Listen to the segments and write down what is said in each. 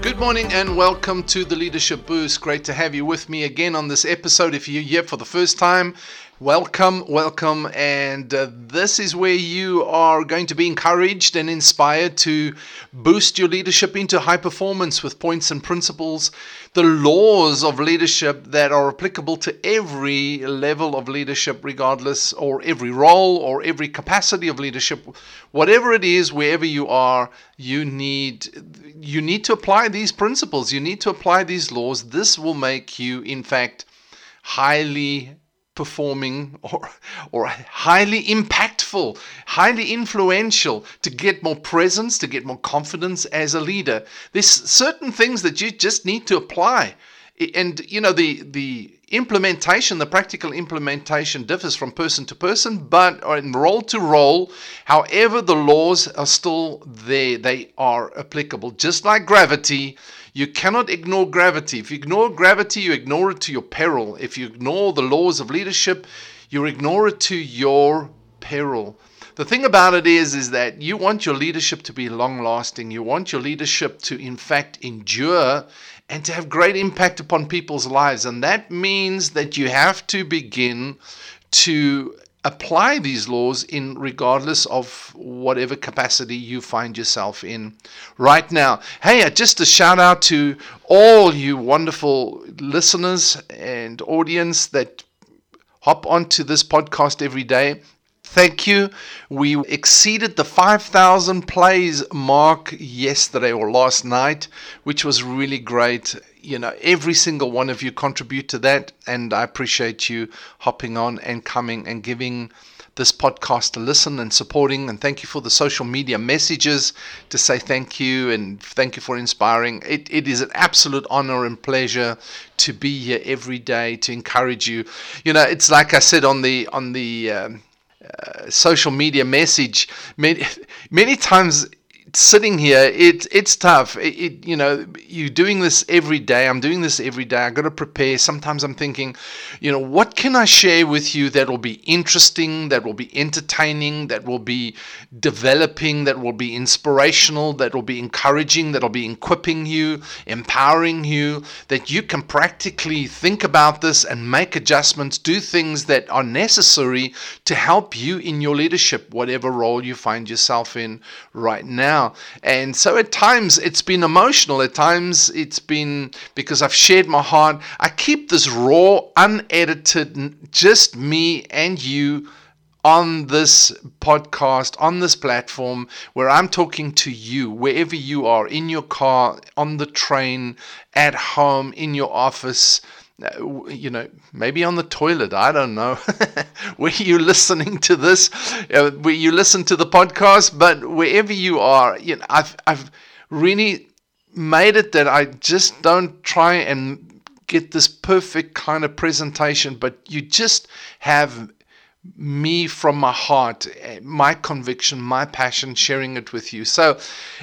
Good morning and welcome to the Leadership Boost. Great to have you with me again on this episode. If you're here for the first time, welcome, welcome. And uh, this is where you are going to be encouraged and inspired to boost your leadership into high performance with points and principles, the laws of leadership that are applicable to every level of leadership, regardless, or every role or every capacity of leadership. Whatever it is, wherever you are, you need you need to apply these principles. You need to apply these laws. This will make you, in fact, highly performing or, or highly impactful, highly influential to get more presence, to get more confidence as a leader. There's certain things that you just need to apply. And you know the the implementation, the practical implementation differs from person to person, but in role to role, however the laws are still there, they are applicable. Just like gravity, you cannot ignore gravity. If you ignore gravity, you ignore it to your peril. If you ignore the laws of leadership, you ignore it to your peril. The thing about it is is that you want your leadership to be long lasting. You want your leadership to in fact endure and to have great impact upon people's lives. And that means that you have to begin to apply these laws in regardless of whatever capacity you find yourself in right now. Hey, uh, just a shout out to all you wonderful listeners and audience that hop onto this podcast every day. Thank you. We exceeded the 5,000 plays mark yesterday or last night, which was really great. You know, every single one of you contribute to that, and I appreciate you hopping on and coming and giving this podcast a listen and supporting. And thank you for the social media messages to say thank you and thank you for inspiring. It, it is an absolute honor and pleasure to be here every day to encourage you. You know, it's like I said on the on the um, social media message. Many many times sitting here, it it's tough. It, it, you know, you're doing this every day. I'm doing this every day. I got to prepare. Sometimes I'm thinking, you know, what can I share with you that will be interesting, that will be entertaining, that will be developing, that will be inspirational, that will be encouraging, that will be equipping you, empowering you, that you can practically think about this and make adjustments, do things that are necessary to help you in your leadership, whatever role you find yourself in right now now. And so at times it's been emotional. At times it's been because I've shared my heart. I keep this raw, unedited, just me and you on this podcast, on this platform, where I'm talking to you, wherever you are, in your car, on the train, at home, in your office you know, maybe on the toilet. I don't know. where you listening to this, uh, where you listen to the podcast, but wherever you are, you know, I've I've really made it that I just don't try and get this perfect kind of presentation, but you just have me from my heart, eh, my conviction, my passion, sharing it with you. So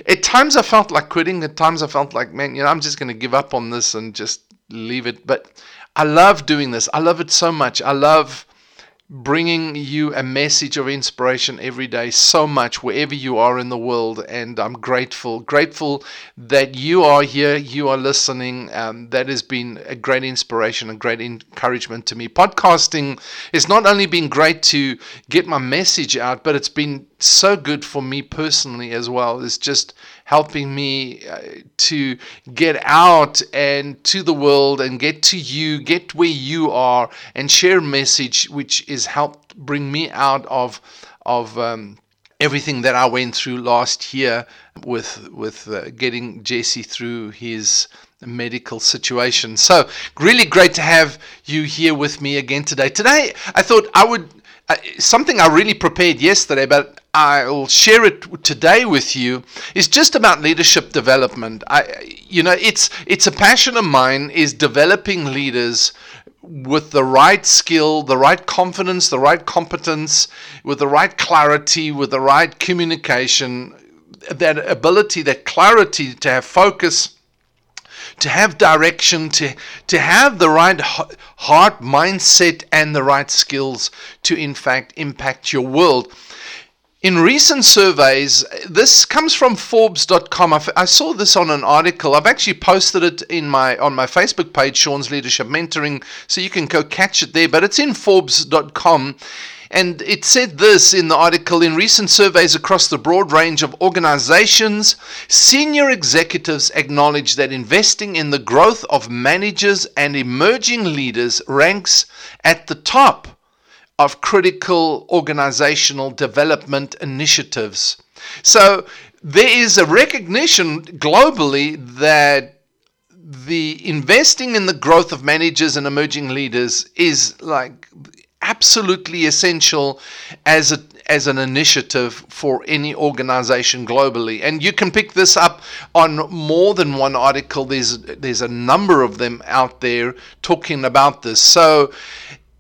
at times I felt like quitting. At times I felt like, man, you know, I'm just going to give up on this and just leave it. But I love doing this. I love it so much. I love bringing you a message of inspiration every day so much wherever you are in the world and i'm grateful grateful that you are here you are listening um, that has been a great inspiration a great encouragement to me podcasting has not only been great to get my message out but it's been so good for me personally as well it's just helping me uh, to get out and to the world and get to you, get where you are, and share a message which has helped bring me out of of um, everything that I went through last year with with uh, getting Jesse through his medical situation. So really great to have you here with me again today. Today I thought I would uh, something I really prepared yesterday, but I'll share it today with you is just about leadership development. I, you know, it's it's a passion of mine is developing leaders with the right skill, the right confidence, the right competence, with the right clarity, with the right communication, that ability, that clarity to have focus to have direction, to, to have the right heart mindset and the right skills to, in fact, impact your world. In recent surveys, this comes from Forbes.com. I saw this on an article. I've actually posted it in my on my Facebook page, Sean's Leadership Mentoring, so you can go catch it there. But it's in Forbes.com, and it said this in the article in recent surveys across the broad range of organizations, senior executives acknowledge that investing in the growth of managers and emerging leaders ranks at the top of critical organizational development initiatives. So there is a recognition globally that the investing in the growth of managers and emerging leaders is like absolutely essential as a as an initiative for any organization globally. And you can pick this up on more than one article. There's there's a number of them out there talking about this. So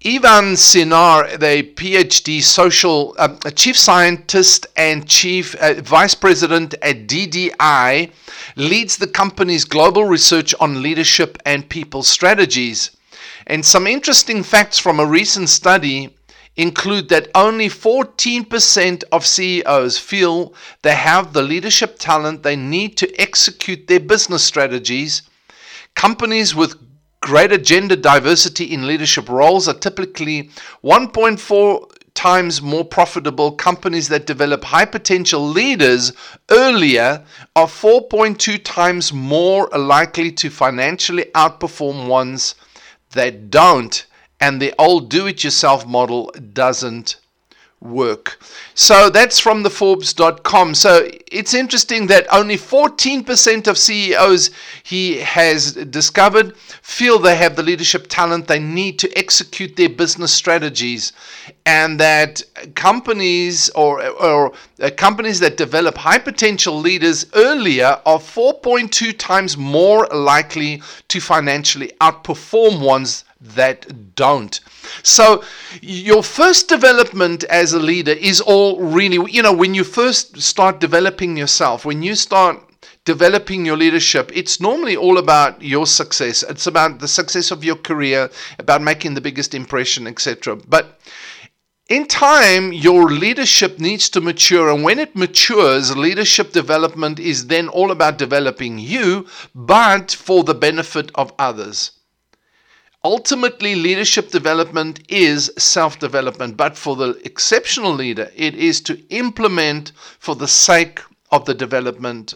Evan Sinar, the PhD social uh, chief scientist and chief uh, vice president at DDI, leads the company's global research on leadership and people strategies. And some interesting facts from a recent study include that only 14% of CEOs feel they have the leadership talent they need to execute their business strategies. Companies with greater gender diversity in leadership roles are typically 1.4 times more profitable. Companies that develop high potential leaders earlier are 4.2 times more likely to financially outperform ones that don't, and the old do it yourself model doesn't work. So that's from the Forbes.com. So it's interesting that only 14% of CEOs he has discovered feel they have the leadership talent they need to execute their business strategies, and that companies or, or uh, companies that develop high potential leaders earlier are 4.2 times more likely to financially outperform ones that don't. So, your first development as a leader is all really, you know, when you first start developing yourself, when you start developing your leadership, it's normally all about your success. It's about the success of your career, about making the biggest impression, etc. But in time, your leadership needs to mature, and when it matures, leadership development is then all about developing you, but for the benefit of others. Ultimately, leadership development is self development, but for the exceptional leader, it is to implement for the sake of the development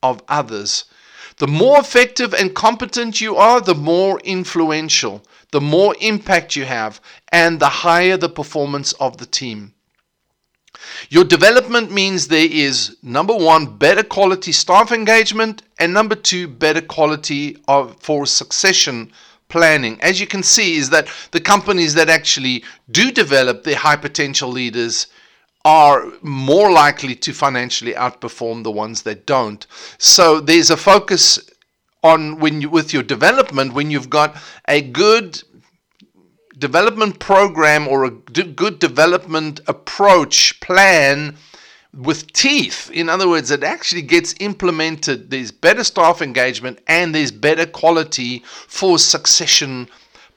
of others. The more effective and competent you are, the more influential, the more impact you have, and the higher the performance of the team. Your development means there is number one, better quality staff engagement, and number two, better quality of for succession planning, as you can see, is that the companies that actually do develop their high potential leaders are more likely to financially outperform the ones that don't. So there's a focus on when you with your development when you've got a good development program or a good development approach plan with teeth. In other words, it actually gets implemented. There's better staff engagement and there's better quality for succession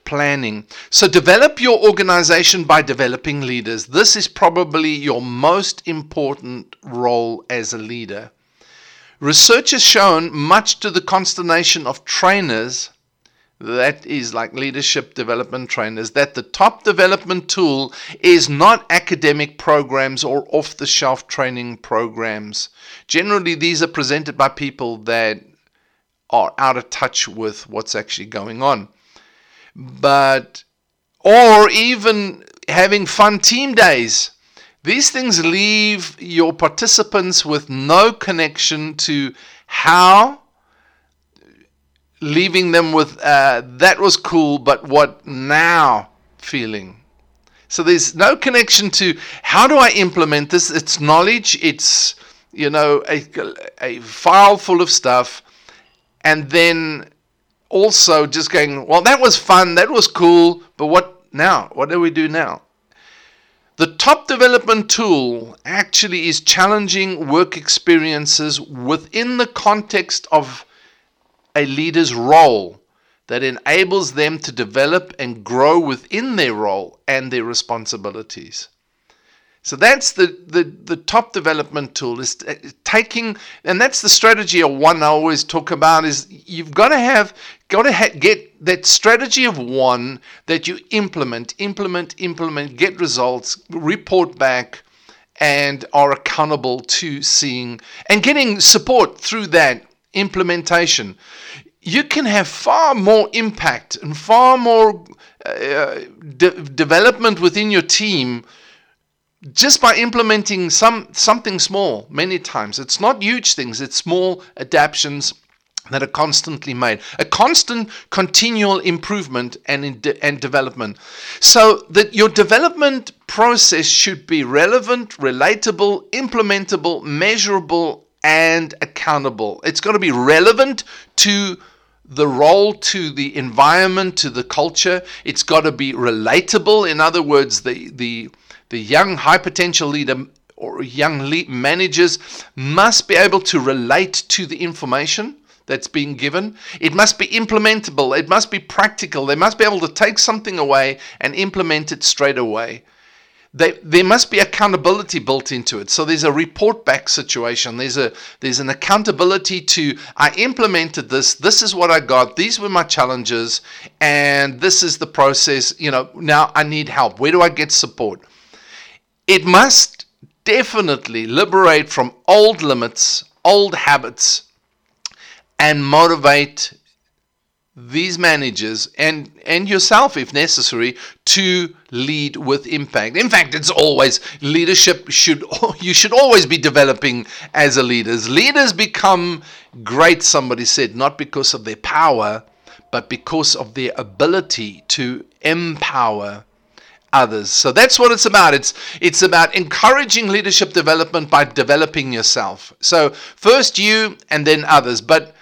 planning. So, develop your organization by developing leaders. This is probably your most important role as a leader. Research has shown, much to the consternation of trainers, that is like leadership development trainers that the top development tool is not academic programs or off the shelf training programs. Generally, these are presented by people that are out of touch with what's actually going on. But, or even having fun team days. These things leave your participants with no connection to how leaving them with uh, that was cool, but what now feeling. So there's no connection to how do I implement this? It's knowledge, it's, you know, a, a file full of stuff, and then also just going, well, that was fun, that was cool, but what now? What do we do now? The top development tool actually is challenging work experiences within the context of a leader's role that enables them to develop and grow within their role and their responsibilities. So that's the, the, the top development tool is uh, taking, and that's the strategy of one I always talk about is you've got to have, got to ha- get that strategy of one that you implement, implement, implement, get results, report back, and are accountable to seeing and getting support through that implementation. You can have far more impact and far more uh, de- development within your team just by implementing some something small many times. It's not huge things it's small adaptations that are constantly made. A constant continual improvement and and development. So that your development process should be relevant relatable implementable measurable and accountable it's got to be relevant to the role to the environment to the culture it's got to be relatable in other words the the the young high potential leader or young lead managers must be able to relate to the information that's being given. It must be implementable. It must be practical. They must be able to take something away and implement it straight away. They, there must be accountability built into it. So there's a report back situation. There's a there's an accountability to I implemented this. This is what I got. These were my challenges, and this is the process. You know, now I need help. Where do I get support? It must definitely liberate from old limits, old habits, and motivate these managers and and yourself if necessary to lead with impact in fact it's always leadership should you should always be developing as a leaders leaders become great somebody said not because of their power but because of their ability to empower others. So that's what it's about. It's it's about encouraging leadership development by developing yourself. So first you and then others, but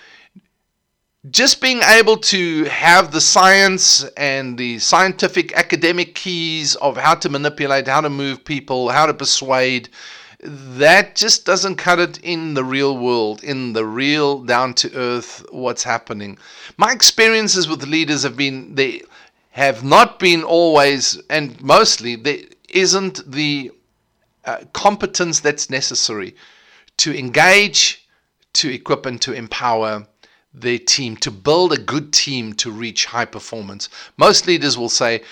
just being able to have the science and the scientific academic keys of how to manipulate, how to move people, how to persuade, that just doesn't cut it in the real world, in the real down to earth what's happening. My experiences with leaders have been they have not been always, and mostly, there isn't the uh, competence that's necessary to engage, to equip, and to empower their team, to build a good team to reach high performance. Most leaders will say,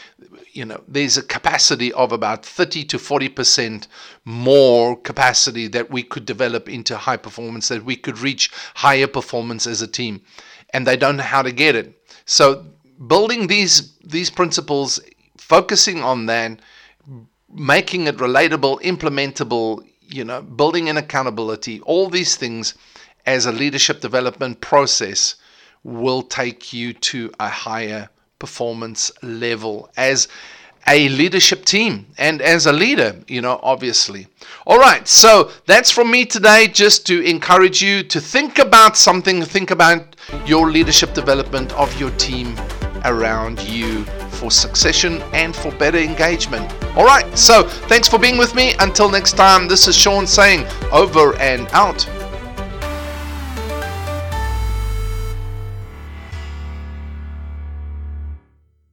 you know, there's a capacity of about 30 to 40% more capacity that we could develop into high performance, that we could reach higher performance as a team. And they don't know how to get it. So building these these principles, focusing on that, making it relatable, implementable, you know, building in accountability, all these things as a leadership development process will take you to a higher performance level as a leadership team and as a leader, you know, obviously. All right, so that's from me today, just to encourage you to think about something, think about your leadership development of your team around you for succession and for better engagement. All right, so thanks for being with me. Until next time, this is Sean saying over and out.